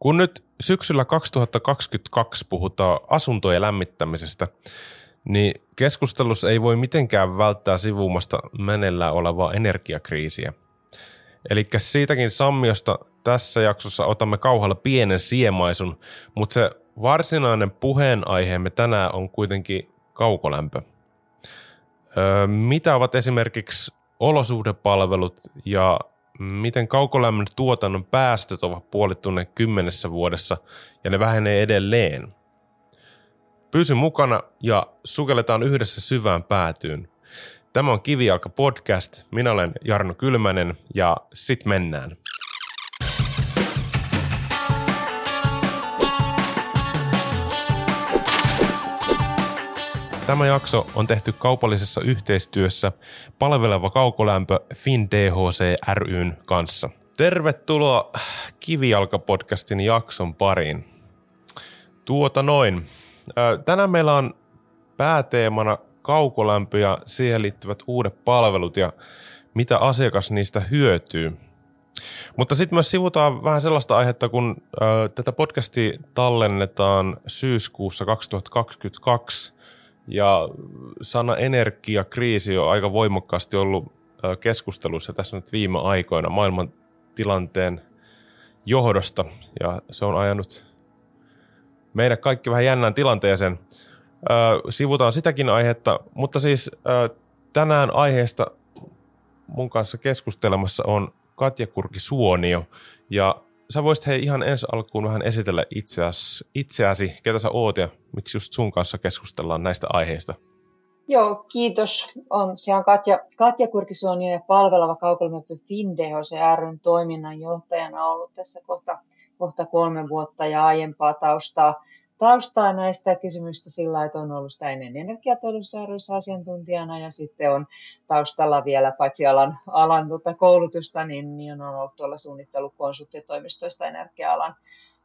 Kun nyt syksyllä 2022 puhutaan asuntojen lämmittämisestä, niin keskustelussa ei voi mitenkään välttää sivumasta menellä olevaa energiakriisiä. Eli siitäkin sammiosta tässä jaksossa otamme kauhalla pienen siemaisun, mutta se varsinainen puheenaiheemme tänään on kuitenkin kaukolämpö. Öö, mitä ovat esimerkiksi olosuhdepalvelut ja miten kaukolämmön tuotannon päästöt ovat puolittuneet kymmenessä vuodessa ja ne vähenee edelleen. Pysy mukana ja sukelletaan yhdessä syvään päätyyn. Tämä on Kivijalka podcast. Minä olen Jarno Kylmänen ja sit mennään. Tämä jakso on tehty kaupallisessa yhteistyössä palveleva kaukolämpö FinDHC ryn kanssa. Tervetuloa Kivijalka-podcastin jakson pariin. Tuota noin. Tänään meillä on pääteemana kaukolämpö ja siihen liittyvät uudet palvelut ja mitä asiakas niistä hyötyy. Mutta sitten myös sivutaan vähän sellaista aihetta, kun ö, tätä podcastia tallennetaan syyskuussa 2022 ja sana energiakriisi on aika voimakkaasti ollut keskustelussa tässä nyt viime aikoina maailman tilanteen johdosta ja se on ajanut meidät kaikki vähän jännään tilanteeseen. Sivutaan sitäkin aihetta, mutta siis tänään aiheesta mun kanssa keskustelemassa on Katja Kurki-Suonio ja sä voisit hei ihan ensi alkuun vähän esitellä itseäsi, itseäsi, ketä sä oot ja miksi just sun kanssa keskustellaan näistä aiheista? Joo, kiitos. On siellä Katja, Katja Kurkisuonio ja palveleva kaukolämpö FinDHC ryn toiminnanjohtajana ollut tässä kohta, kohta kolme vuotta ja aiempaa taustaa taustaa näistä kysymyksistä sillä, että on ollut sitä ennen energiateollisuudessa asiantuntijana ja sitten on taustalla vielä paitsi alan, alan tuota koulutusta, niin, niin on ollut tuolla suunnittelukonsulttitoimistoista energia-alan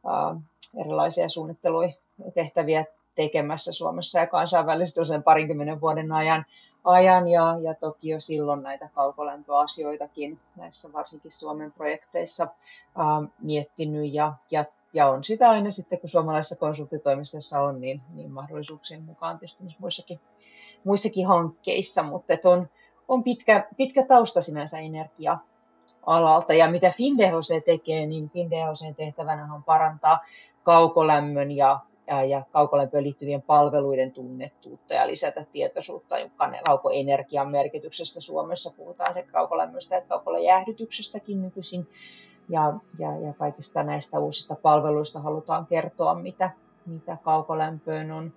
ää, erilaisia suunnittelutehtäviä tekemässä Suomessa ja kansainvälisesti sen parinkymmenen vuoden ajan, ajan ja, ja toki jo silloin näitä kaukolämpöasioitakin näissä varsinkin Suomen projekteissa ää, miettinyt ja, ja ja on sitä aina sitten, kun suomalaisessa konsulttitoimistossa on, niin, niin mahdollisuuksien mukaan tietysti muissakin, muissakin hankkeissa, mutta on, on pitkä, pitkä tausta sinänsä energia alalta. Ja mitä FinDHC tekee, niin FinDHC tehtävänä on parantaa kaukolämmön ja, ja, ja kaukolämpöön liittyvien palveluiden tunnettuutta ja lisätä tietoisuutta kaukoenergian merkityksestä Suomessa. Puhutaan sekä kaukolämmöstä että kaukoläjäähdytyksestäkin nykyisin ja, ja, ja kaikista näistä uusista palveluista halutaan kertoa, mitä, mitä kaukolämpöön on,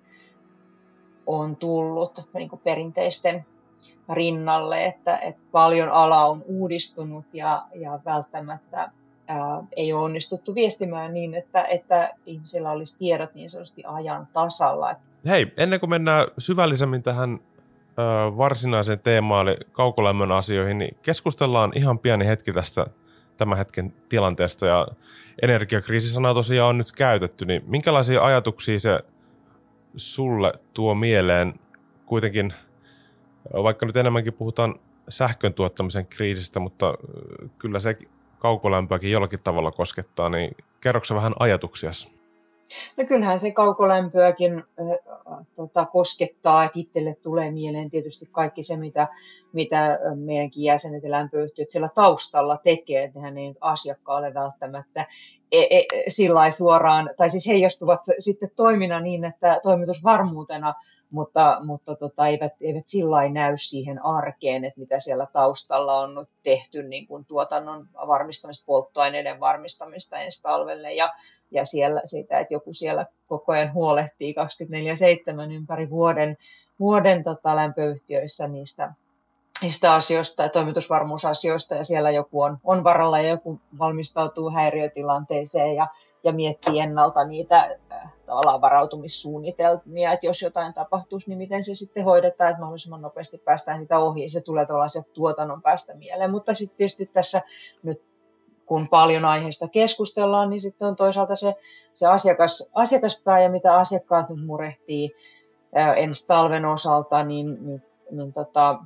on tullut niin kuin perinteisten rinnalle, että, että paljon ala on uudistunut ja, ja välttämättä ää, ei ole onnistuttu viestimään niin, että, että ihmisillä olisi tiedot niin sanotusti ajan tasalla. Hei, ennen kuin mennään syvällisemmin tähän ö, varsinaiseen teemaan, eli kaukolämmön asioihin, niin keskustellaan ihan pieni hetki tästä tämän hetken tilanteesta ja energiakriisisanaa tosiaan on nyt käytetty, niin minkälaisia ajatuksia se sulle tuo mieleen kuitenkin, vaikka nyt enemmänkin puhutaan sähkön tuottamisen kriisistä, mutta kyllä se kaukolämpöäkin jollakin tavalla koskettaa, niin kerroksä vähän ajatuksia? No kyllähän se kaukolämpöäkin äh, tota, koskettaa, että itselle tulee mieleen tietysti kaikki se, mitä, mitä meidänkin jäsenet ja lämpöyhtiöt siellä taustalla tekee, että nehän ei asiakkaalle välttämättä e, e, sillä suoraan, tai siis heijastuvat sitten toimina niin, että toimitusvarmuutena, mutta, mutta tota, eivät, eivät sillä näy siihen arkeen, että mitä siellä taustalla on tehty niin kuin tuotannon varmistamista, polttoaineiden varmistamista ensi talvelle ja ja siellä, siitä, että joku siellä koko ajan huolehtii 24-7 ympäri vuoden, vuoden tota, lämpöyhtiöissä niistä, niistä asioista ja toimitusvarmuusasioista ja siellä joku on, on varalla ja joku valmistautuu häiriötilanteeseen ja, ja miettii ennalta niitä äh, tavallaan varautumissuunnitelmia, että jos jotain tapahtuisi, niin miten se sitten hoidetaan, että mahdollisimman nopeasti päästään sitä ohi. Se tulee tällaisen tuotannon päästä mieleen, mutta sitten tietysti tässä nyt kun paljon aiheesta keskustellaan, niin sitten on toisaalta se, se asiakas, asiakaspää ja mitä asiakkaat nyt murehtii ää, ensi talven osalta, niin, niin, niin tota,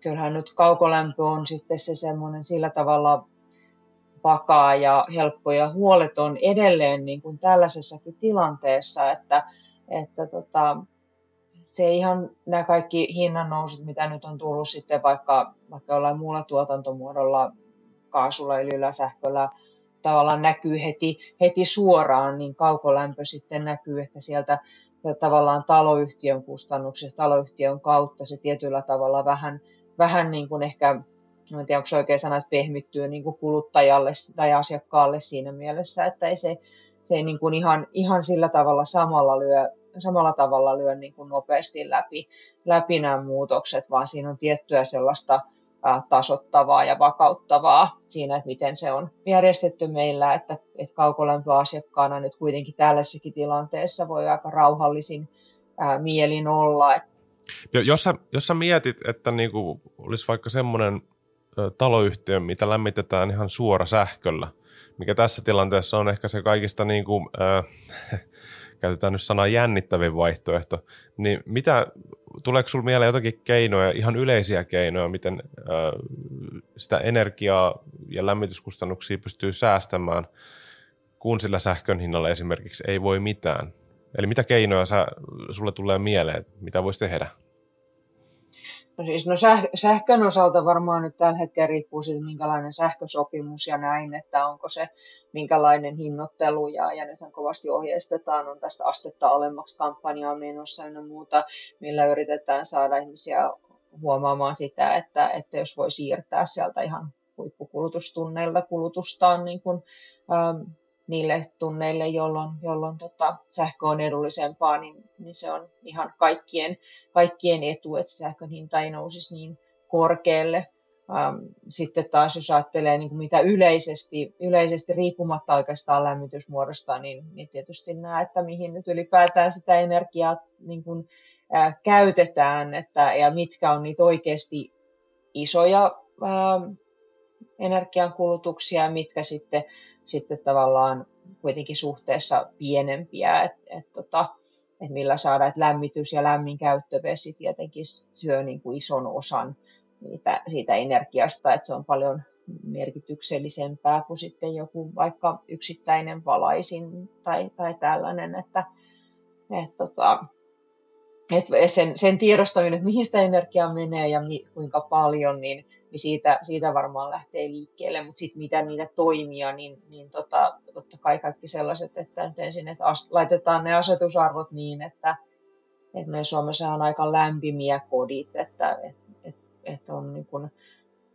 kyllähän nyt kaukolämpö on sitten se semmoinen sillä tavalla vakaa ja helppo ja huoleton edelleen niin kuin tällaisessakin tilanteessa, että, että tota, se ihan nämä kaikki hinnannousut, mitä nyt on tullut sitten vaikka, vaikka jollain muulla tuotantomuodolla, kaasulla, öljyllä, sähköllä, tavallaan näkyy heti, heti suoraan, niin kaukolämpö sitten näkyy ehkä sieltä tavallaan taloyhtiön kustannuksista, taloyhtiön kautta. Se tietyllä tavalla vähän, vähän niin kuin ehkä, en tiedä onko se oikein sana, että pehmittyy niin kuin kuluttajalle tai asiakkaalle siinä mielessä, että ei se, se ei niin kuin ihan, ihan sillä tavalla samalla lyö, samalla tavalla lyö niin kuin nopeasti läpi, läpi nämä muutokset, vaan siinä on tiettyä sellaista tasottavaa ja vakauttavaa siinä, että miten se on järjestetty meillä, että, että kaukolämpöasiakkaana nyt kuitenkin tällaisessakin tilanteessa voi aika rauhallisin ää, mielin olla. Jos sä, jos sä mietit, että niinku olisi vaikka semmoinen taloyhtiö, mitä lämmitetään ihan suora sähköllä, mikä tässä tilanteessa on ehkä se kaikista, niinku, äh, käytetään nyt sanaa jännittävin vaihtoehto, niin mitä, tuleeko sinulle mieleen jotakin keinoja, ihan yleisiä keinoja, miten sitä energiaa ja lämmityskustannuksia pystyy säästämään, kun sillä sähkön hinnalla esimerkiksi ei voi mitään? Eli mitä keinoja sulle tulee mieleen, mitä voisi tehdä? No siis no sähkön osalta varmaan nyt tällä hetkellä riippuu siitä, minkälainen sähkösopimus ja näin, että onko se minkälainen hinnoittelu ja, ja nythän kovasti ohjeistetaan, on tästä astetta alemmaksi kampanjaa menossa ja muuta, millä yritetään saada ihmisiä huomaamaan sitä, että, että jos voi siirtää sieltä ihan huippukulutustunneilta kulutustaan niin kuin, ähm, niille tunneille, jolloin, jolloin tota, sähkö on edullisempaa, niin, niin se on ihan kaikkien, kaikkien etu, että sähkön hinta ei nousisi niin korkealle. Ähm, sitten taas jos ajattelee niin kuin mitä yleisesti, yleisesti riippumatta oikeastaan lämmitysmuodosta, niin, niin tietysti nämä, että mihin nyt ylipäätään sitä energiaa niin kuin, ää, käytetään että, ja mitkä on niitä oikeasti isoja ää, energiankulutuksia, mitkä sitten sitten tavallaan kuitenkin suhteessa pienempiä, että et tota, et millä saadaan, että lämmitys ja lämmin käyttövesi tietenkin syö niin kuin ison osan niitä, siitä energiasta, että se on paljon merkityksellisempää kuin sitten joku vaikka yksittäinen valaisin tai, tai tällainen, että et tota, et sen, sen tiedostaminen, että mihin sitä energiaa menee ja mi, kuinka paljon, niin niin siitä, siitä varmaan lähtee liikkeelle, mutta sitten mitä niitä toimia, niin, niin tota, totta kai kaikki sellaiset, että nyt ensin että as, laitetaan ne asetusarvot niin, että, että meidän Suomessa on aika lämpimiä kodit, että, että, että, että on niin kuin,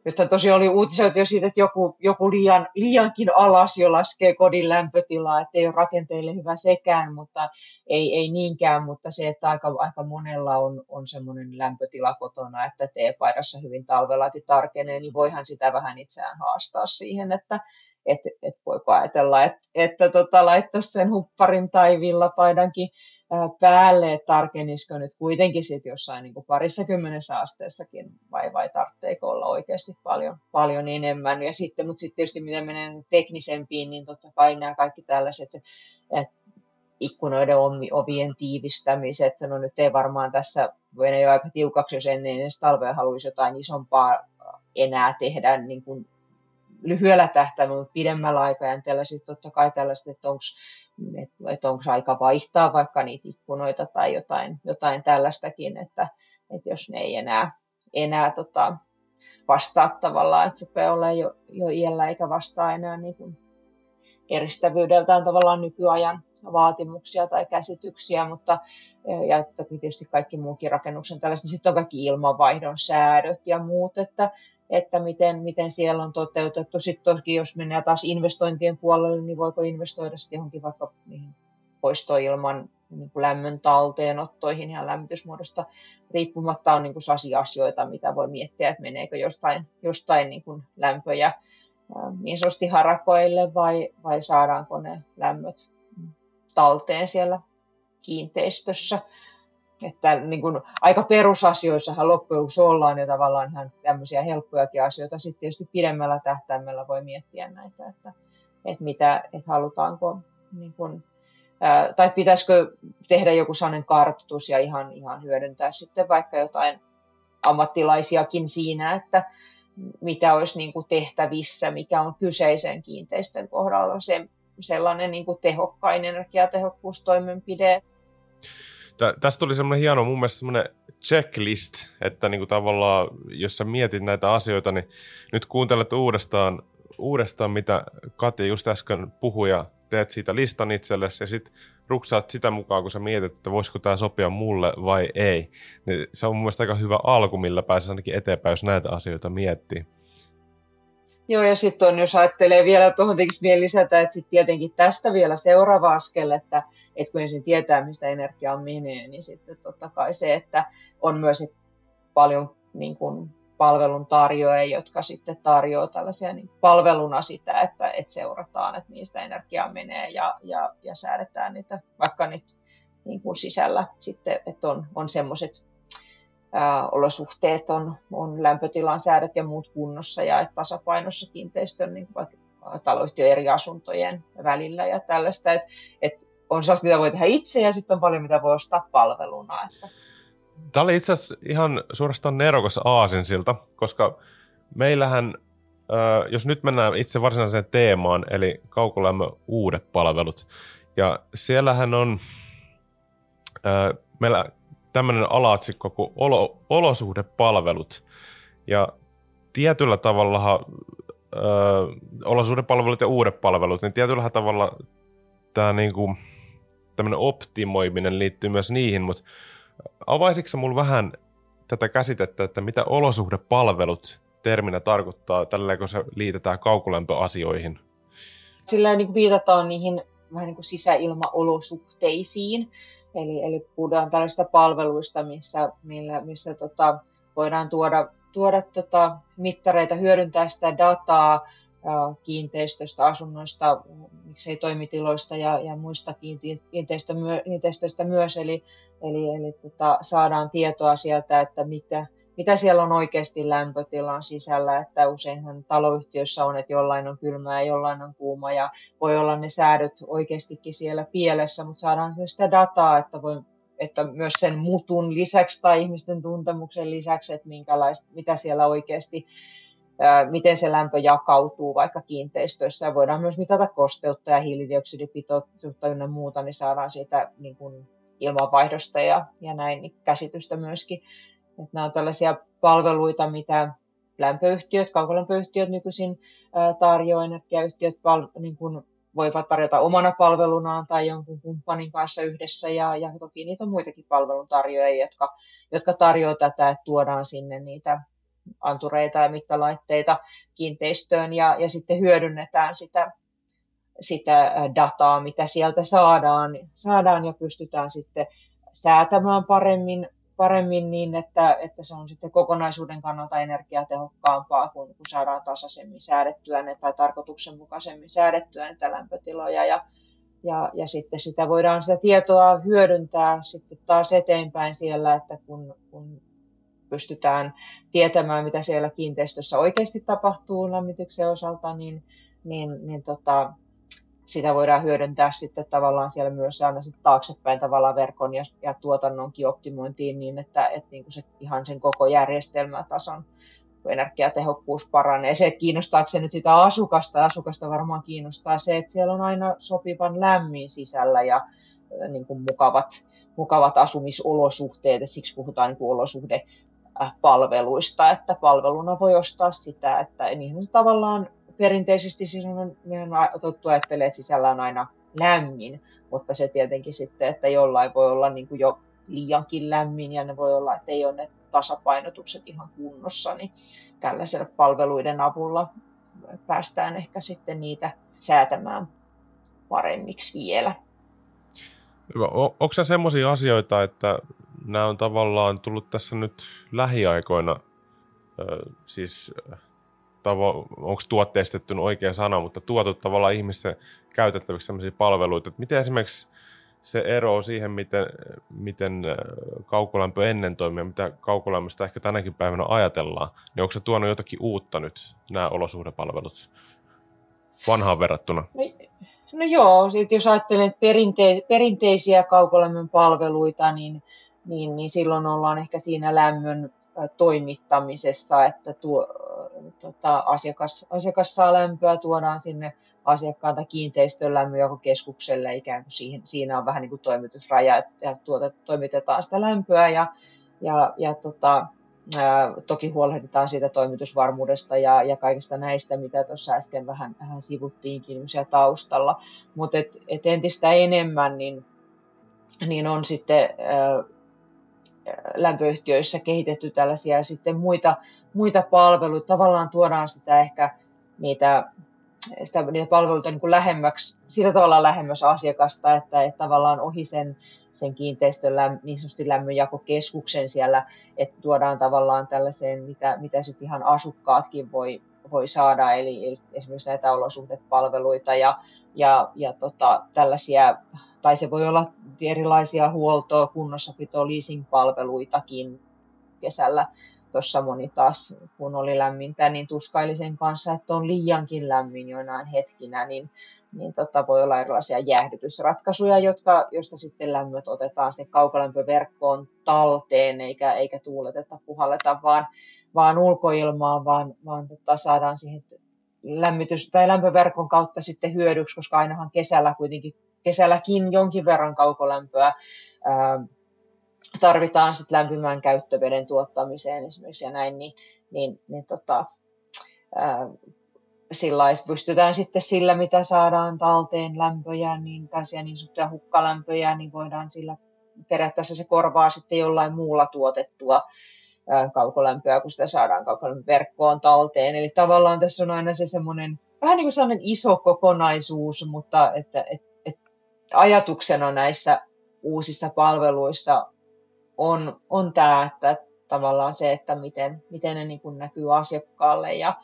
Nythän tosiaan oli uutisoitu jo siitä, että joku, joku liian, liiankin alas jo laskee kodin lämpötilaa, että ei ole rakenteille hyvä sekään, mutta ei, ei niinkään, mutta se, että aika, aika monella on, on semmoinen lämpötila kotona, että teepaidassa hyvin talvellakin tarkenee, niin voihan sitä vähän itseään haastaa siihen, että et, et voiko ajatella, että, että tota, laittaisi sen hupparin tai villapaidankin päälle, että tarkenisiko nyt kuitenkin sit jossain niin kuin parissa kymmenessä asteessakin vai, vai tarvitseeko olla oikeasti paljon, paljon enemmän. Ja sitten, mutta sitten tietysti mitä menee teknisempiin, niin totta kai nämä kaikki tällaiset että ikkunoiden ovien tiivistämiset, no nyt ei varmaan tässä voi jo aika tiukaksi, jos ennen edes talvea haluaisi jotain isompaa enää tehdä niin kuin lyhyellä tähtäimellä, mutta pidemmällä aikajänteellä sitten totta kai tällaiset, että onko onko aika vaihtaa vaikka niitä ikkunoita tai jotain, jotain tällaistakin, että, että jos ne ei enää, enää tota, vastaa tavallaan, että rupeaa olemaan jo, jo iällä eikä vastaa enää niin kuin eristävyydeltään tavallaan nykyajan vaatimuksia tai käsityksiä, mutta ja toki tietysti kaikki muukin rakennuksen tällaista, niin sitten on kaikki ilmanvaihdon säädöt ja muut, että, että miten, miten siellä on toteutettu. Sitten toki, jos mennään taas investointien puolelle, niin voiko investoida sitten johonkin vaikka niihin poistoilman niin kuin lämmön talteenottoihin ja lämmitysmuodosta riippumatta on niin kuin asioita, mitä voi miettiä, että meneekö jostain, jostain niin kuin lämpöjä niin sanotusti harakoille vai, vai saadaanko ne lämmöt talteen siellä kiinteistössä. Että niin kuin, aika perusasioissahan loppujen lopuksi ollaan jo tavallaan ihan tämmöisiä helppojakin asioita. Sitten tietysti pidemmällä tähtäimellä voi miettiä näitä, että, että, mitä, että halutaanko, niin kuin, ää, tai pitäisikö tehdä joku sellainen kartoitus ja ihan, ihan hyödyntää sitten vaikka jotain ammattilaisiakin siinä, että, mitä olisi niin kuin tehtävissä, mikä on kyseisen kiinteistön kohdalla se, sellainen niin kuin tehokkain energiatehokkuustoimenpide. Tä, tästä tuli semmoinen hieno mun mielestä semmoinen checklist, että niin kuin tavallaan, jos sä mietit näitä asioita, niin nyt kuuntelet uudestaan, uudestaan mitä Kati just äsken puhui ja teet siitä listan itsellesi ja sitten ruksaat sitä mukaan, kun sä mietit, että voisiko tämä sopia mulle vai ei. Niin se on mun mielestä aika hyvä alku, millä pääsee ainakin eteenpäin, jos näitä asioita miettii. Joo, ja sitten on, jos ajattelee vielä tuohon tekisi vielä lisätä, että sitten tietenkin tästä vielä seuraava askel, että, että kun ensin tietää, mistä energiaa menee, niin sitten totta kai se, että on myös paljon niin kuin, palvelun tarjoajia, jotka sitten tarjoaa tällaisia niin palveluna sitä, että, että seurataan, että mistä energiaa menee ja, ja, ja säädetään niitä, vaikka nyt niin kuin sisällä sitten, että on, on semmoiset olosuhteet, on, on lämpötilan säädöt ja muut kunnossa ja että tasapainossa kiinteistön niin taloyhtiön eri asuntojen välillä ja tällaista, että, että on sellaista, mitä voi tehdä itse ja sitten on paljon, mitä voi ostaa palveluna. Että, Tämä oli itse asiassa ihan suorastaan nerokas aasinsilta, koska meillähän, jos nyt mennään itse varsinaiseen teemaan, eli kaukolämmön uudet palvelut, ja siellähän on meillä tämmöinen alaatsikko kuin olo, olosuhdepalvelut, ja tietyllä tavalla olosuhdepalvelut ja uudet palvelut, niin tietyllä tavalla tämä niinku, tämmöinen optimoiminen liittyy myös niihin, mutta avaisitko mulla vähän tätä käsitettä, että mitä olosuhdepalvelut terminä tarkoittaa, tällä kun se liitetään kaukolämpöasioihin? Sillä niin viitataan niihin vähän niin kuin sisäilmaolosuhteisiin, eli, eli puhutaan tällaista palveluista, missä, millä, missä tota, voidaan tuoda, tuoda tota, mittareita, hyödyntää sitä dataa kiinteistöstä, asunnoista, miksei toimitiloista ja, ja muista kiinteistöistä myös, eli Eli, eli tota, saadaan tietoa sieltä, että mitä, mitä siellä on oikeasti lämpötilan sisällä, että useinhan taloyhtiössä on, että jollain on kylmää ja jollain on kuuma ja voi olla ne säädöt oikeastikin siellä pielessä, mutta saadaan sitä dataa, että, voi, että myös sen mutun lisäksi tai ihmisten tuntemuksen lisäksi, että minkälaista, mitä siellä oikeasti miten se lämpö jakautuu vaikka kiinteistöissä. Ja voidaan myös mitata kosteutta ja hiilidioksidipitoisuutta ynnä muuta, niin saadaan siitä niin kuin ilmanvaihdosta ja, ja näin niin käsitystä myöskin. Että nämä on tällaisia palveluita, mitä lämpöyhtiöt, kaukolämpöyhtiöt nykyisin tarjoaa, energiayhtiöt pal- niin kuin voivat tarjota omana palvelunaan tai jonkun kumppanin kanssa yhdessä. Ja, ja toki niitä on muitakin palveluntarjoajia, jotka, jotka tarjoavat tätä, että tuodaan sinne niitä antureita ja mittalaitteita kiinteistöön. Ja, ja sitten hyödynnetään sitä sitä dataa, mitä sieltä saadaan, saadaan ja pystytään sitten säätämään paremmin, paremmin niin, että, että se on sitten kokonaisuuden kannalta energiatehokkaampaa, kun, kun saadaan tasaisemmin säädettyä ne tai tarkoituksenmukaisemmin säädettyä näitä lämpötiloja. Ja, ja, ja sitten sitä voidaan sitä tietoa hyödyntää sitten taas eteenpäin siellä, että kun, kun pystytään tietämään, mitä siellä kiinteistössä oikeasti tapahtuu lämmityksen osalta, niin, niin, niin tota, sitä voidaan hyödyntää sitten tavallaan siellä myös aina sitten taaksepäin tavallaan verkon ja, ja tuotannonkin optimointiin niin, että, että niin kuin se, ihan sen koko järjestelmätason energiatehokkuus paranee. Se, että kiinnostaako se nyt sitä asukasta, asukasta varmaan kiinnostaa se, että siellä on aina sopivan lämmin sisällä ja niin kuin mukavat, mukavat asumisolosuhteet, ja siksi puhutaan niin kuin olosuhde palveluista, että palveluna voi ostaa sitä, että niin tavallaan perinteisesti siis on, me on tottu ajattelemaan, että sisällä on aina lämmin, mutta se tietenkin sitten, että jollain voi olla niin kuin jo liiankin lämmin ja ne voi olla, että ei ole ne tasapainotukset ihan kunnossa, niin tällaisella palveluiden avulla päästään ehkä sitten niitä säätämään paremmiksi vielä. Hyvä. onko se semmoisia asioita, että nämä on tavallaan tullut tässä nyt lähiaikoina, siis tavo- onko tuotteistettu oikea sana, mutta tuotu tavallaan ihmisten käytettäviksi sellaisia palveluita. Että miten esimerkiksi se ero siihen, miten, miten kaukolämpö ennen toimii mitä kaukolämmöstä ehkä tänäkin päivänä ajatellaan, niin onko se tuonut jotakin uutta nyt, nämä olosuhdepalvelut, vanhaan verrattuna? No, no joo, jos ajattelen perinte- perinteisiä kaukolämmön palveluita, niin, niin, niin silloin ollaan ehkä siinä lämmön toimittamisessa, että tuo, tota, asiakas, asiakas saa lämpöä, tuodaan sinne asiakkaan kiinteistön lämmönjakokeskukselle ikään kuin siihen, siinä on vähän niin kuin toimitusraja, että tuota, toimitetaan sitä lämpöä ja, ja, ja tota, ää, toki huolehditaan siitä toimitusvarmuudesta ja, ja kaikista näistä, mitä tuossa äsken vähän, vähän sivuttiinkin siellä taustalla, mutta et, et entistä enemmän niin, niin on sitten ää, lämpöyhtiöissä kehitetty tällaisia sitten muita, muita palveluita, tavallaan tuodaan sitä ehkä niitä sitä, niitä palveluita niin kuin lähemmäksi, sillä tavalla lähemmäs asiakasta, että, että tavallaan ohi sen, sen kiinteistön niin sanotusti lämmönjakokeskuksen siellä, että tuodaan tavallaan tällaiseen, mitä, mitä sitten ihan asukkaatkin voi, voi saada, eli, eli esimerkiksi näitä olosuhdepalveluita ja, ja, ja tota, tällaisia, tai se voi olla erilaisia huoltoa, kunnossapito, leasing-palveluitakin kesällä. Tuossa moni taas, kun oli lämmintä, niin tuskaili sen kanssa, että on liiankin lämmin joinain hetkinä, niin, niin tota, voi olla erilaisia jäähdytysratkaisuja, jotka, joista sitten lämmöt otetaan sinne kaukolämpöverkkoon talteen, eikä, eikä tuuleteta, puhalleta, vaan, vaan ulkoilmaan, vaan, vaan tota, saadaan siihen lämmitys- tai lämpöverkon kautta sitten hyödyksi, koska ainahan kesällä kuitenkin, kesälläkin jonkin verran kaukolämpöä ää, tarvitaan sit lämpimän käyttöveden tuottamiseen esimerkiksi ja näin, niin, niin, niin tota, ää, sillä pystytään sitten sillä, mitä saadaan talteen lämpöjä, niin tällaisia niin sanottuja hukkalämpöjä, niin voidaan sillä periaatteessa se korvaa sitten jollain muulla tuotettua kaukolämpöä, kun sitä saadaan kaukolämpöverkkoon talteen. Eli tavallaan tässä on aina se semmoinen vähän niin kuin sellainen iso kokonaisuus, mutta että, että, että ajatuksena näissä uusissa palveluissa on, on tämä, että tavallaan se, että miten, miten ne niin kuin näkyy asiakkaalle ja,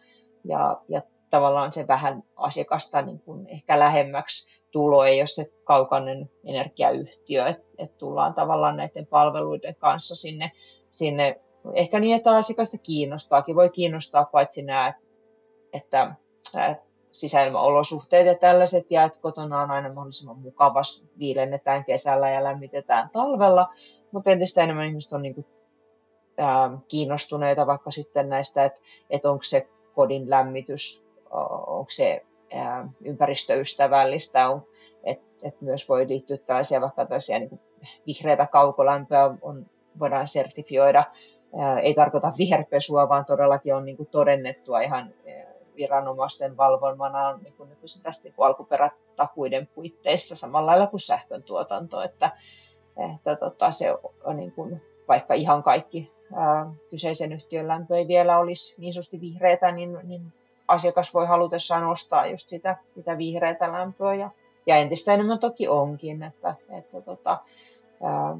ja, ja tavallaan se vähän asiakasta niin kuin ehkä lähemmäksi tulo, ei ole se kaukainen energiayhtiö, että et tullaan tavallaan näiden palveluiden kanssa sinne, sinne ehkä niin, että asiakasta kiinnostaakin. Voi kiinnostaa paitsi nämä, että, että sisäilmaolosuhteet ja tällaiset, ja että kotona on aina mahdollisimman mukava, viilennetään kesällä ja lämmitetään talvella, mutta entistä enemmän ihmiset on niin kuin, ää, kiinnostuneita vaikka sitten näistä, että, että onko se kodin lämmitys, onko se ää, ympäristöystävällistä, on, että, että myös voi liittyä tällaisia vaikka tällaisia niin vihreitä kaukolämpöä on, voidaan sertifioida. Ei tarkoita viherpesua, vaan todellakin on niin kuin todennettua ihan viranomaisten valvomana on niin kuin nykyisin tästä niin kuin alkuperätakuiden puitteissa samalla lailla kuin sähkön tuotanto, että, että tota, se on niin kuin, vaikka ihan kaikki ää, kyseisen yhtiön lämpö ei vielä olisi niin sanotusti vihreätä, niin, niin asiakas voi halutessaan ostaa just sitä, sitä vihreätä lämpöä ja, ja entistä enemmän toki onkin, että, että tota, ää,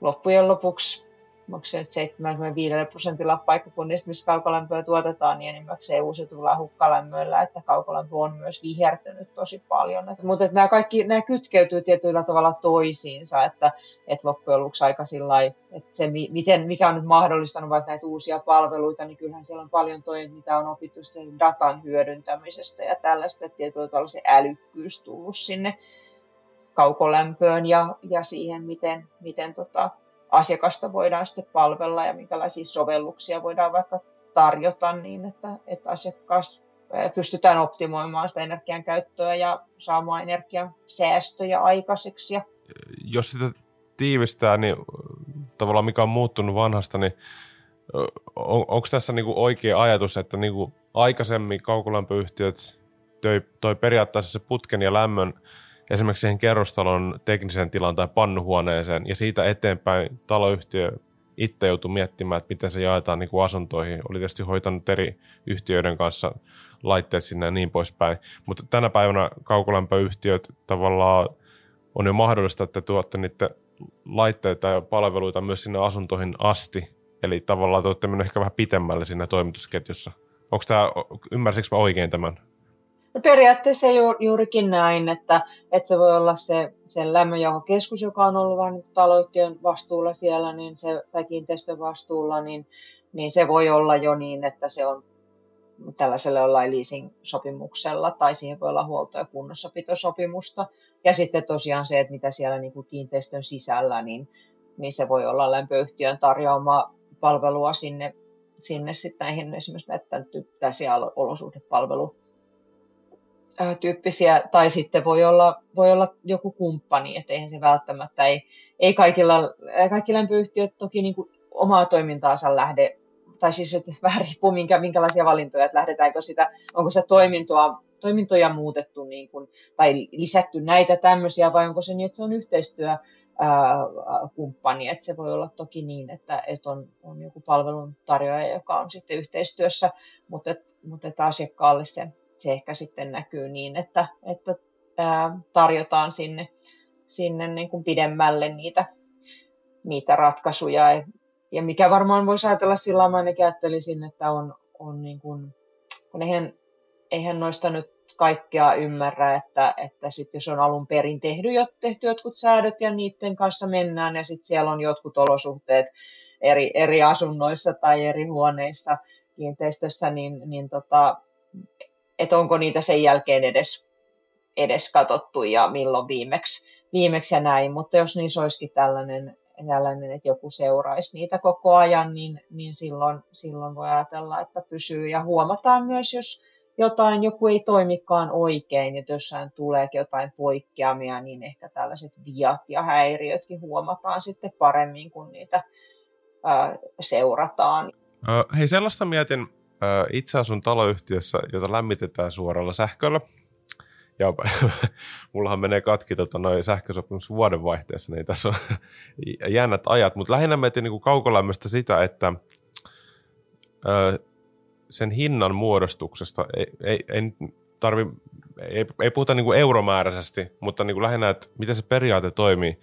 loppujen lopuksi onko se nyt 75 prosentilla paikkakunnista, missä kaukolämpöä tuotetaan, niin enimmäkseen uusiutuvalla hukkalämmöllä, että kaukolämpö on myös vihertynyt tosi paljon. Et, mutta että nämä kaikki nämä kytkeytyy tietyllä tavalla toisiinsa, että, että loppujen lopuksi aika sillä että se, miten, mikä on nyt mahdollistanut vaikka näitä uusia palveluita, niin kyllähän siellä on paljon toi, mitä on opittu sen datan hyödyntämisestä ja tällaista, että tietyllä tavalla se älykkyys tullut sinne kaukolämpöön ja, ja siihen, miten, miten tota, asiakasta voidaan sitten palvella ja minkälaisia sovelluksia voidaan vaikka tarjota niin, että, että asiakas pystytään optimoimaan sitä energian käyttöä ja saamaan energian säästöjä aikaiseksi. Jos sitä tiivistää, niin tavallaan mikä on muuttunut vanhasta, niin on, onko tässä niinku oikea ajatus, että niinku aikaisemmin kaukolämpöyhtiöt toi, toi periaatteessa se putken ja lämmön esimerkiksi siihen kerrostalon tekniseen tilaan tai pannuhuoneeseen, ja siitä eteenpäin taloyhtiö itse joutui miettimään, että miten se jaetaan niin kuin asuntoihin. Oli tietysti hoitanut eri yhtiöiden kanssa laitteet sinne ja niin poispäin. Mutta tänä päivänä kaukolämpöyhtiöt tavallaan on jo mahdollista, että tuotte niiden laitteita ja palveluita myös sinne asuntoihin asti. Eli tavallaan te olette ehkä vähän pitemmälle siinä toimitusketjussa. Onko tämä, ymmärsikö mä oikein tämän? No periaatteessa ju, juurikin näin, että, että se voi olla se, se lämmönjakokeskus, joka on ollut vain taloyhtiön vastuulla siellä, niin se, tai kiinteistön vastuulla, niin, niin se voi olla jo niin, että se on tällaisella jollain leasing-sopimuksella, tai siihen voi olla huolto- ja kunnossapitosopimusta. Ja sitten tosiaan se, että mitä siellä niin kuin kiinteistön sisällä, niin, niin se voi olla lämpöyhtiön tarjoama palvelua sinne, sinne sitten näihin esimerkiksi näitä tällaisia olosuhdepalvelu tyyppisiä, tai sitten voi olla, voi olla joku kumppani, että eihän se välttämättä, ei, ei kaikilla, kaikki lämpöyhtiöt toki niin kuin omaa toimintaansa lähde, tai siis että vähän riippuu minkä, minkälaisia valintoja, että lähdetäänkö sitä, onko se toimintoa, toimintoja muutettu niin kuin, tai lisätty näitä tämmöisiä, vai onko se niin, että se on yhteistyö, kumppani. Että se voi olla toki niin, että, että on, on joku palveluntarjoaja, joka on sitten yhteistyössä, mutta, et, mutta että asiakkaalle se, se ehkä sitten näkyy niin, että, että tarjotaan sinne, sinne niin kuin pidemmälle niitä, niitä ratkaisuja. Ja mikä varmaan voisi ajatella sillä tavalla, ainakin ajattelisin, että on, on niin kuin, kun eihän, eihän noista nyt kaikkea ymmärrä, että, että sit jos on alun perin tehty, tehty jotkut säädöt ja niiden kanssa mennään ja sitten siellä on jotkut olosuhteet eri, eri asunnoissa tai eri huoneissa kiinteistössä, niin, niin tota, että onko niitä sen jälkeen edes, edes katsottu ja milloin viimeksi, viimeksi ja näin, mutta jos niissä olisikin tällainen, tällainen, että joku seuraisi niitä koko ajan, niin, niin silloin, silloin voi ajatella, että pysyy ja huomataan myös, jos jotain, joku ei toimikaan oikein, että jossain tuleekin jotain poikkeamia, niin ehkä tällaiset viat ja häiriötkin huomataan sitten paremmin, kun niitä ää, seurataan. Hei, sellaista mietin, itse asun taloyhtiössä, jota lämmitetään suoralla sähköllä. Ja mullahan menee katki tota, noin sähkösopimus vuodenvaihteessa, niin tässä on jännät ajat. Mutta lähinnä mietin niin kaukolämmöstä sitä, että sen hinnan muodostuksesta ei, ei, ei tarvi, ei, ei puhuta niin kuin euromääräisesti, mutta niin kuin lähinnä, että miten se periaate toimii.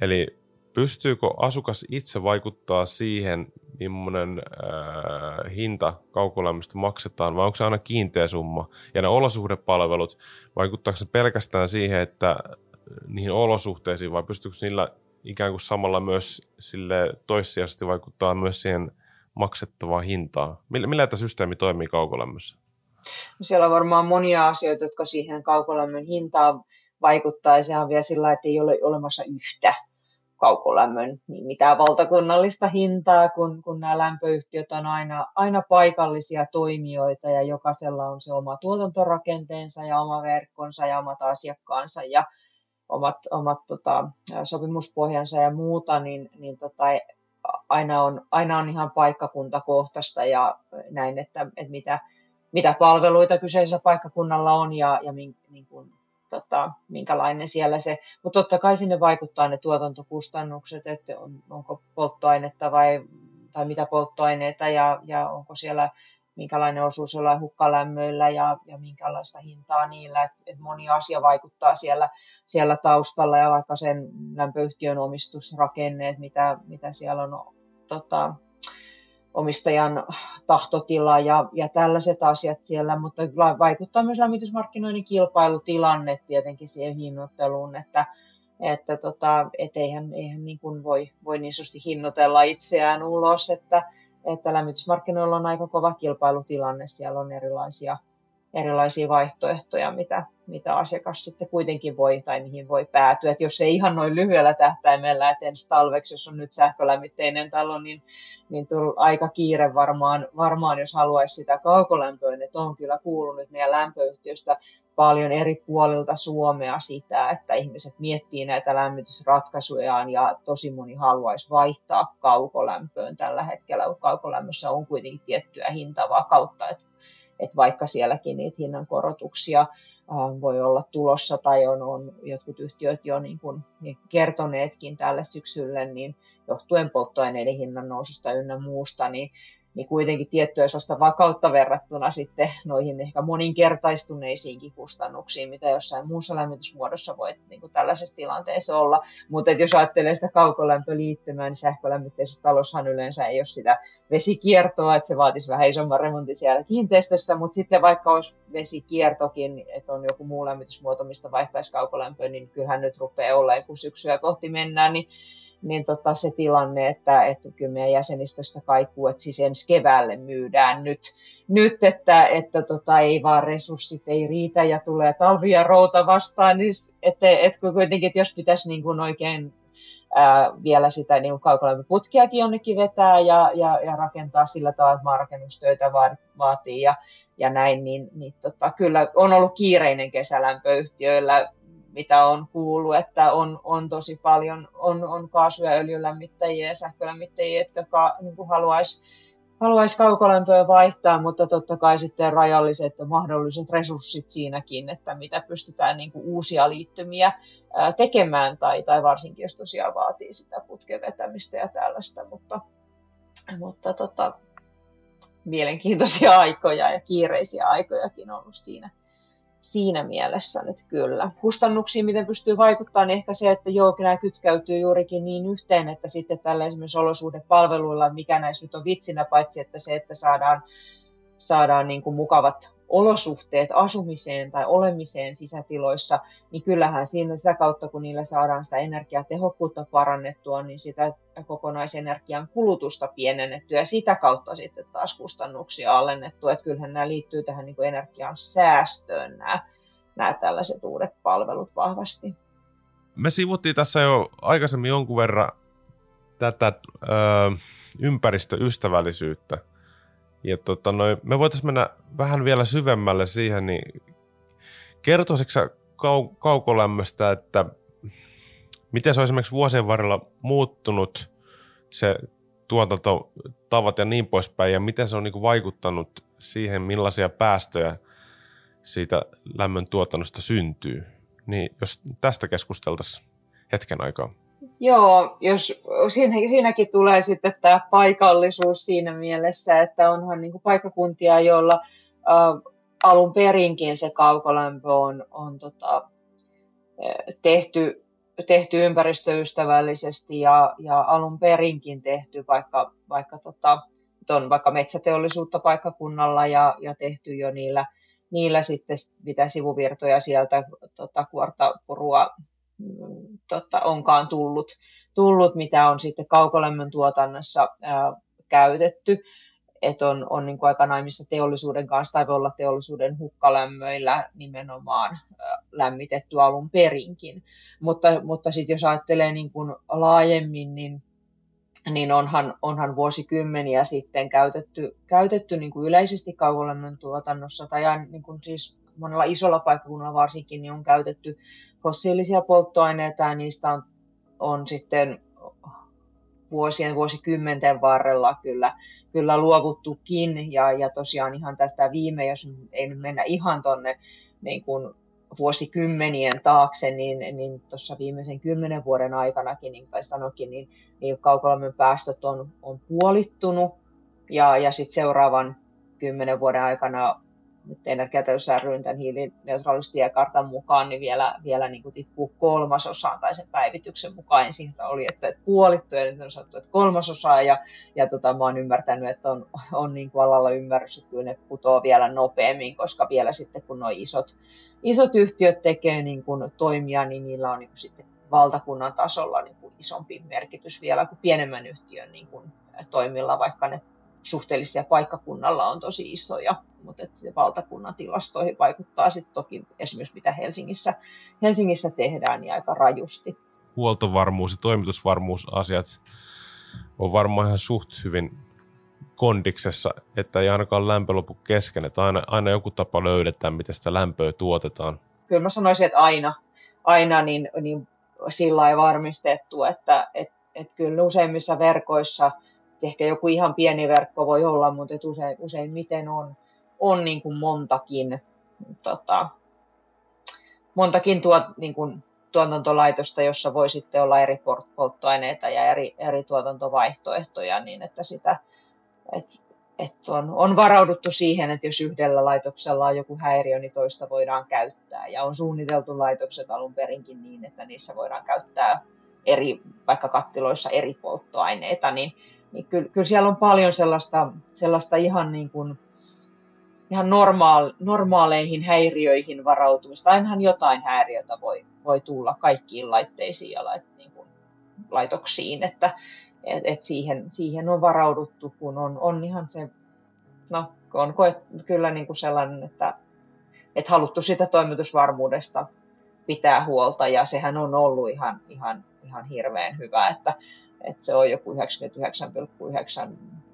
Eli pystyykö asukas itse vaikuttaa siihen, millainen äh, hinta kaukolämmöstä maksetaan, vai onko se aina kiinteä summa? Ja ne olosuhdepalvelut, vaikuttaako se pelkästään siihen, että niihin olosuhteisiin, vai pystyykö niillä ikään kuin samalla myös sille toissijaisesti vaikuttaa myös siihen maksettavaa hintaa? Millä, millä tämä systeemi toimii kaukolämmössä? No siellä on varmaan monia asioita, jotka siihen kaukolämmön hintaan vaikuttaa, ja sehän on vielä sillä, että ei ole olemassa yhtä kaukolämmön niin mitään valtakunnallista hintaa, kun, kun nämä lämpöyhtiöt on aina, aina paikallisia toimijoita ja jokaisella on se oma tuotantorakenteensa ja oma verkkonsa ja omat asiakkaansa ja omat, omat tota, sopimuspohjansa ja muuta, niin, niin tota, aina on, aina on ihan paikkakuntakohtaista ja näin, että, että mitä, mitä palveluita kyseisellä paikkakunnalla on ja, ja min, niin kuin, tota, minkälainen siellä se, mutta totta kai sinne vaikuttaa ne tuotantokustannukset, että on, onko polttoainetta vai tai mitä polttoaineita ja, ja onko siellä minkälainen osuus jollain hukkalämmöillä ja, ja minkälaista hintaa niillä. Et, et moni asia vaikuttaa siellä, siellä taustalla ja vaikka sen lämpöyhtiön omistusrakenne, että mitä, mitä siellä on tota, omistajan tahtotila ja, ja tällaiset asiat siellä, mutta vaikuttaa myös lämmitysmarkkinoiden kilpailutilanne tietenkin siihen hinnoitteluun, että, että tota, et eihän, eihän niin kuin voi, voi niin sanotusti hinnoitella itseään ulos, että, että lämmitysmarkkinoilla on aika kova kilpailutilanne, siellä on erilaisia, erilaisia vaihtoehtoja, mitä, mitä asiakas sitten kuitenkin voi tai mihin voi päätyä. Et jos ei ihan noin lyhyellä tähtäimellä, että ensi talveksi, jos on nyt sähkölämmitteinen talo, niin, niin aika kiire varmaan, varmaan, jos haluaisi sitä kaukolämpöä, että on kyllä kuulunut meidän lämpöyhtiöstä paljon eri puolilta Suomea sitä, että ihmiset miettii näitä lämmitysratkaisujaan ja tosi moni haluaisi vaihtaa kaukolämpöön tällä hetkellä, kun kaukolämmössä on kuitenkin tiettyä hintavakautta, että, että vaikka sielläkin niitä hinnankorotuksia voi olla tulossa tai on, on jotkut yhtiöt jo niin kuin kertoneetkin tälle syksylle, niin johtuen polttoaineiden hinnan noususta ynnä muusta, niin niin kuitenkin tiettyä sellaista vakautta verrattuna sitten noihin ehkä moninkertaistuneisiinkin kustannuksiin, mitä jossain muussa lämmitysmuodossa voi niin kuin tällaisessa tilanteessa olla. Mutta jos ajattelee sitä kaukolämpöliittymää, niin sähkölämmitteisessä talossahan yleensä ei ole sitä vesikiertoa, että se vaatisi vähän isomman remontin siellä kiinteistössä, mutta sitten vaikka olisi vesikiertokin, että on joku muu lämmitysmuoto, mistä vaihtaisi kaukolämpöä, niin kyllähän nyt rupeaa olla, kun syksyä kohti mennään, niin niin tota se tilanne, että, että kyllä meidän jäsenistöstä kaikuu, että siis ensi keväälle myydään nyt, nyt että, että tota, ei vaan resurssit ei riitä ja tulee talvia routa vastaan, niin että, että kuitenkin, että jos pitäisi niin kuin oikein ää, vielä sitä niin kaukolämpöputkiakin jonnekin vetää ja, ja, ja rakentaa sillä tavalla, että maanrakennustöitä vaatii ja, ja näin, niin, niin tota, kyllä on ollut kiireinen kesälämpöyhtiöillä, mitä on kuullut, että on, on tosi paljon, on, on kaasu- ja öljylämmittäjiä ja sähkölämmittäjiä, jotka ka, niin haluaisi haluaisi kaukolämpöä vaihtaa, mutta totta kai sitten rajalliset mahdolliset resurssit siinäkin, että mitä pystytään niin kuin uusia liittymiä tekemään, tai, tai varsinkin jos tosiaan vaatii sitä putken vetämistä ja tällaista, mutta, mutta tota, mielenkiintoisia aikoja ja kiireisiä aikojakin on ollut siinä siinä mielessä nyt kyllä. Kustannuksiin, miten pystyy vaikuttamaan, niin ehkä se, että joo, nämä kytkeytyy juurikin niin yhteen, että sitten tällä esimerkiksi olosuhdepalveluilla, mikä näissä nyt on vitsinä, paitsi että se, että saadaan, saadaan niin kuin mukavat olosuhteet asumiseen tai olemiseen sisätiloissa, niin kyllähän siinä sitä kautta, kun niillä saadaan sitä energiatehokkuutta parannettua, niin sitä kokonaisenergian kulutusta pienennettyä ja sitä kautta sitten taas kustannuksia alennettua. Että kyllähän nämä liittyy tähän niin kuin energian säästöön nämä, nämä tällaiset uudet palvelut vahvasti. Me sivuttiin tässä jo aikaisemmin jonkun verran tätä ö, ympäristöystävällisyyttä – ja tota, noi, me voitaisiin mennä vähän vielä syvemmälle siihen, niin kertoisitko kau- kaukolämmöstä, että miten se on esimerkiksi vuosien varrella muuttunut se tuotantotavat ja niin poispäin, ja miten se on niin vaikuttanut siihen, millaisia päästöjä siitä lämmön tuotannosta syntyy. Niin jos tästä keskusteltaisiin hetken aikaa. Joo, jos siinä, siinäkin tulee sitten tämä paikallisuus siinä mielessä, että onhan niin kuin paikkakuntia, joilla äh, alun perinkin se kaukolämpö on, on tota, tehty, tehty ympäristöystävällisesti ja, ja alun perinkin tehty vaikka, vaikka, tota, on vaikka metsäteollisuutta paikkakunnalla ja, ja tehty jo niillä, niillä sitten mitä sivuvirtoja sieltä tota, kuortapurua tota, onkaan tullut, tullut, mitä on sitten kaukolämmön tuotannossa ää, käytetty. Että on, on niin kuin aika naimissa teollisuuden kanssa tai voi olla teollisuuden hukkalämmöillä nimenomaan ää, lämmitetty alun perinkin. Mutta, mutta sitten jos ajattelee niin kuin laajemmin, niin niin onhan, onhan vuosikymmeniä sitten käytetty, käytetty niin kuin yleisesti kaukolämmön tuotannossa tai niin kuin siis monella isolla paikkakunnalla varsinkin niin on käytetty fossiilisia polttoaineita ja niistä on, on sitten vuosien, vuosikymmenten varrella kyllä, kyllä luovuttukin. Ja, ja tosiaan ihan tästä viime, jos ei nyt mennä ihan tuonne niin kuin vuosikymmenien taakse, niin, niin tuossa viimeisen kymmenen vuoden aikanakin, niin tai sanokin, niin, niin kaukolämmön päästöt on, on puolittunut. Ja, ja sitten seuraavan kymmenen vuoden aikana nyt energiateollisuus ryn tämän hiilineutraalistiekartan mukaan niin vielä, vielä niin kuin tippuu kolmasosaan tai sen päivityksen mukaan. Ensin oli, että, puolittu ja nyt on sanottu, että kolmasosaa ja, ja tota, mä oon ymmärtänyt, että on, on niin kuin alalla ymmärrys, että kyllä ne putoo vielä nopeammin, koska vielä sitten kun nuo isot, isot yhtiöt tekee niin kuin toimia, niin niillä on niin kuin sitten valtakunnan tasolla niin kuin isompi merkitys vielä kuin pienemmän yhtiön niin kuin toimilla, vaikka ne suhteellisia paikkakunnalla on tosi isoja, mutta että se valtakunnan tilastoihin vaikuttaa sitten toki esimerkiksi mitä Helsingissä, Helsingissä tehdään niin aika rajusti. Huoltovarmuus ja toimitusvarmuusasiat on varmaan ihan suht hyvin kondiksessa, että ei ainakaan lämpö lopu kesken, että aina, aina joku tapa löydetään, miten sitä lämpöä tuotetaan. Kyllä mä sanoisin, että aina, aina niin, niin sillä ei varmistettu, että et, et kyllä useimmissa verkoissa – ehkä joku ihan pieni verkko voi olla, mutta et usein, useimmiten on, on niin kuin montakin, tota, montakin tuot, niin kuin tuotantolaitosta, jossa voi sitten olla eri polttoaineita ja eri, eri tuotantovaihtoehtoja, niin että sitä, et, et on, on varauduttu siihen, että jos yhdellä laitoksella on joku häiriö, niin toista voidaan käyttää. Ja on suunniteltu laitokset alun perinkin niin, että niissä voidaan käyttää eri, vaikka kattiloissa eri polttoaineita, niin niin kyllä, kyllä siellä on paljon sellaista, sellaista ihan, niin kuin, ihan normaal, normaaleihin häiriöihin varautumista. Ainahan jotain häiriötä voi, voi tulla kaikkiin laitteisiin ja lait, niin kuin, laitoksiin, että et, et siihen, siihen on varauduttu, kun on, on ihan se, no on koet, kyllä niin kuin sellainen, että et haluttu sitä toimitusvarmuudesta pitää huolta ja sehän on ollut ihan, ihan ihan hirveän hyvä, että, että se on joku 99,9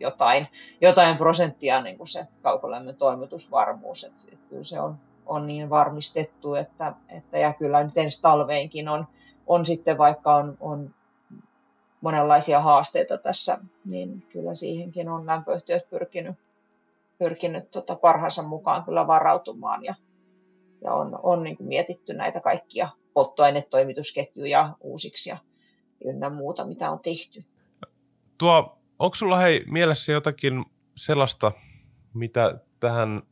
jotain, jotain prosenttia niin kuin se kaukolämmön toimitusvarmuus, että, että kyllä se on, on niin varmistettu, että, että ja kyllä nyt ensi talveinkin on, on sitten vaikka on, on monenlaisia haasteita tässä, niin kyllä siihenkin on lämpöyhtiöt pyrkinyt, pyrkinyt tota parhaansa mukaan kyllä varautumaan ja, ja on, on niin kuin mietitty näitä kaikkia polttoainetoimitusketjuja uusiksi ja ynnä muuta, mitä on tehty. Tuo, onko sulla hei mielessä jotakin sellaista, mitä tähän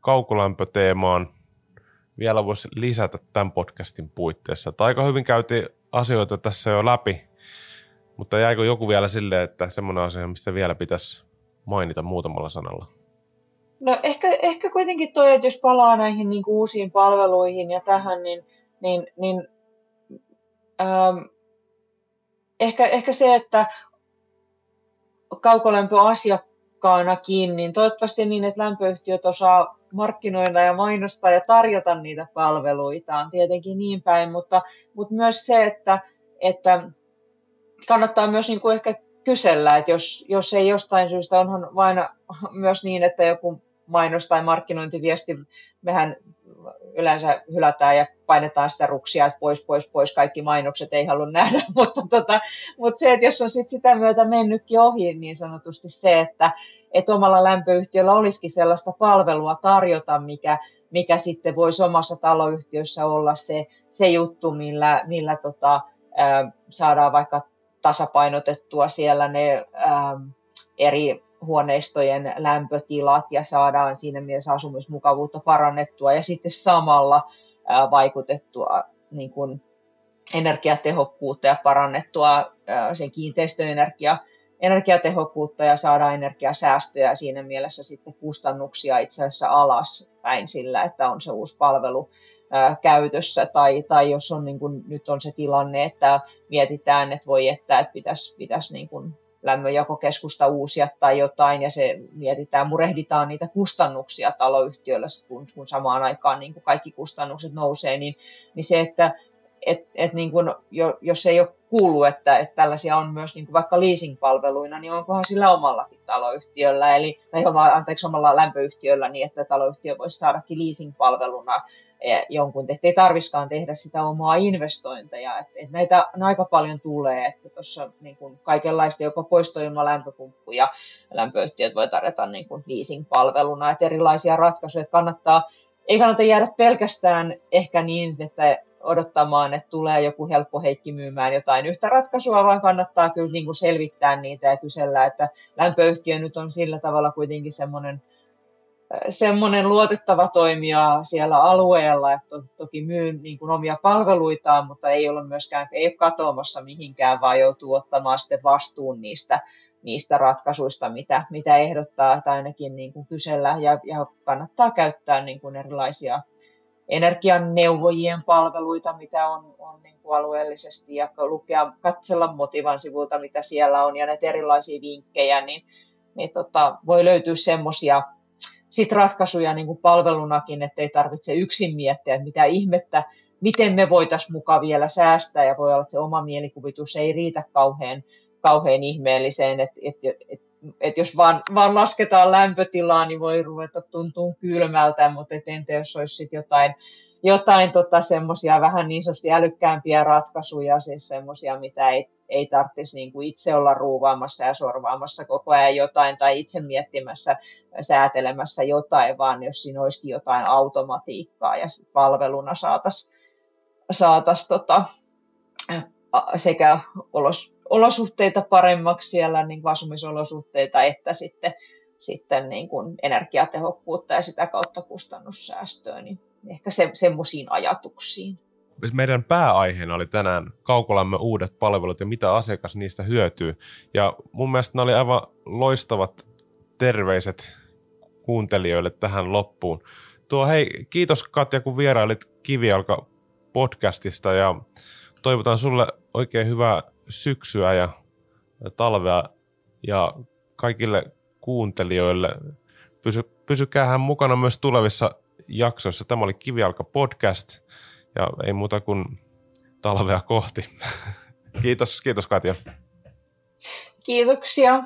kaukolämpöteemaan vielä voisi lisätä tämän podcastin puitteissa? Tai aika hyvin käytiin asioita tässä jo läpi, mutta jäikö joku vielä silleen, että semmoinen asia, mistä vielä pitäisi mainita muutamalla sanalla? No ehkä, ehkä kuitenkin toi, että jos palaa näihin niin kuin uusiin palveluihin ja tähän, niin, niin, niin ähm, ehkä, ehkä se, että kaukolämpöasiakkaanakin, niin toivottavasti niin, että lämpöyhtiöt osaa markkinoida ja mainostaa ja tarjota niitä palveluita on tietenkin niin päin, mutta, mutta myös se, että, että kannattaa myös niin kuin ehkä kysellä, että jos, jos ei jostain syystä, onhan vain myös niin, että joku mainos tai markkinointiviesti, mehän yleensä hylätään ja painetaan sitä ruksia, että pois, pois, pois, kaikki mainokset ei halua nähdä, mutta, tota, mutta se, että jos on sit sitä myötä mennytkin ohi, niin sanotusti se, että, että omalla lämpöyhtiöllä olisikin sellaista palvelua tarjota, mikä, mikä sitten voisi omassa taloyhtiössä olla se, se juttu, millä, millä tota, ää, saadaan vaikka tasapainotettua siellä ne ää, eri huoneistojen lämpötilat ja saadaan siinä mielessä asumismukavuutta parannettua ja sitten samalla vaikutettua niin kuin energiatehokkuutta ja parannettua sen kiinteistöenergia energiatehokkuutta ja saadaan energiasäästöjä ja siinä mielessä sitten kustannuksia itse asiassa alaspäin sillä, että on se uusi palvelu käytössä. Tai, tai jos on niin kuin, nyt on se tilanne, että mietitään, että voi että, että pitäisi, pitäisi niin kuin lämmönjakokeskusta uusia tai jotain, ja se mietitään, murehditaan niitä kustannuksia taloyhtiöllä, kun, kun samaan aikaan niin kuin kaikki kustannukset nousee, niin, niin se, että et, et niin kuin, jo, jos ei ole kuullut, että, että tällaisia on myös niin kuin vaikka leasing-palveluina, niin onkohan sillä omallakin taloyhtiöllä, eli, tai anteeksi, omalla lämpöyhtiöllä, niin että taloyhtiö voisi saadakin leasing-palveluna jonkun, että ei tarviskaan tehdä sitä omaa investointeja. Että, että näitä aika paljon tulee, että tuossa niin kuin kaikenlaista joko poistoilma lämpöpumppu ja lämpöyhtiöt voi tarjota niin kuin leasing-palveluna, että erilaisia ratkaisuja että kannattaa, ei kannata jäädä pelkästään ehkä niin, että odottamaan, että tulee joku helppo heikki myymään jotain yhtä ratkaisua, vaan kannattaa kyllä niin kuin selvittää niitä ja kysellä, että lämpöyhtiö nyt on sillä tavalla kuitenkin semmoinen semmoinen luotettava toimija siellä alueella, että to, toki myy niin kuin omia palveluitaan, mutta ei ole myöskään ei ole katoamassa mihinkään, vaan joutuu ottamaan sitten vastuun niistä, niistä ratkaisuista, mitä, mitä ehdottaa tai ainakin niin kuin kysellä ja, ja kannattaa käyttää niin kuin erilaisia energianeuvojien palveluita, mitä on, on niin kuin alueellisesti ja lukea, katsella Motivan sivulta, mitä siellä on ja näitä erilaisia vinkkejä, niin, niin tota, voi löytyä semmoisia sit ratkaisuja niin kuin palvelunakin, että ei tarvitse yksin miettiä, että mitä ihmettä, miten me voitaisiin mukaan vielä säästää, ja voi olla, että se oma mielikuvitus ei riitä kauhean, kauhean ihmeelliseen, että, että, että, että jos vaan, vaan lasketaan lämpötilaa, niin voi ruveta tuntua kylmältä, mutta et entä jos olisi sit jotain, jotain tota, semmoisia vähän niin sanotusti älykkäämpiä ratkaisuja, siis semmoisia, mitä ei ei tarvitsisi niin kuin itse olla ruuvaamassa ja sorvaamassa koko ajan jotain tai itse miettimässä, säätelemässä jotain, vaan jos siinä olisikin jotain automatiikkaa ja palveluna saataisiin saatais tota, sekä olos, olosuhteita paremmaksi siellä, niin asumisolosuhteita, että sitten, sitten niin kuin energiatehokkuutta ja sitä kautta kustannussäästöä, niin ehkä se, semmoisiin ajatuksiin meidän pääaiheena oli tänään Kaukolamme uudet palvelut ja mitä asiakas niistä hyötyy. Ja mun mielestä ne oli aivan loistavat terveiset kuuntelijoille tähän loppuun. Tuo hei, kiitos Katja kun vierailit Kivialka podcastista ja toivotan sulle oikein hyvää syksyä ja talvea ja kaikille kuuntelijoille. Pysy, pysykäähän mukana myös tulevissa jaksoissa. Tämä oli Kivialka podcast ja ei muuta kuin talvea kohti. Kiitos, kiitos Katja. Kiitoksia.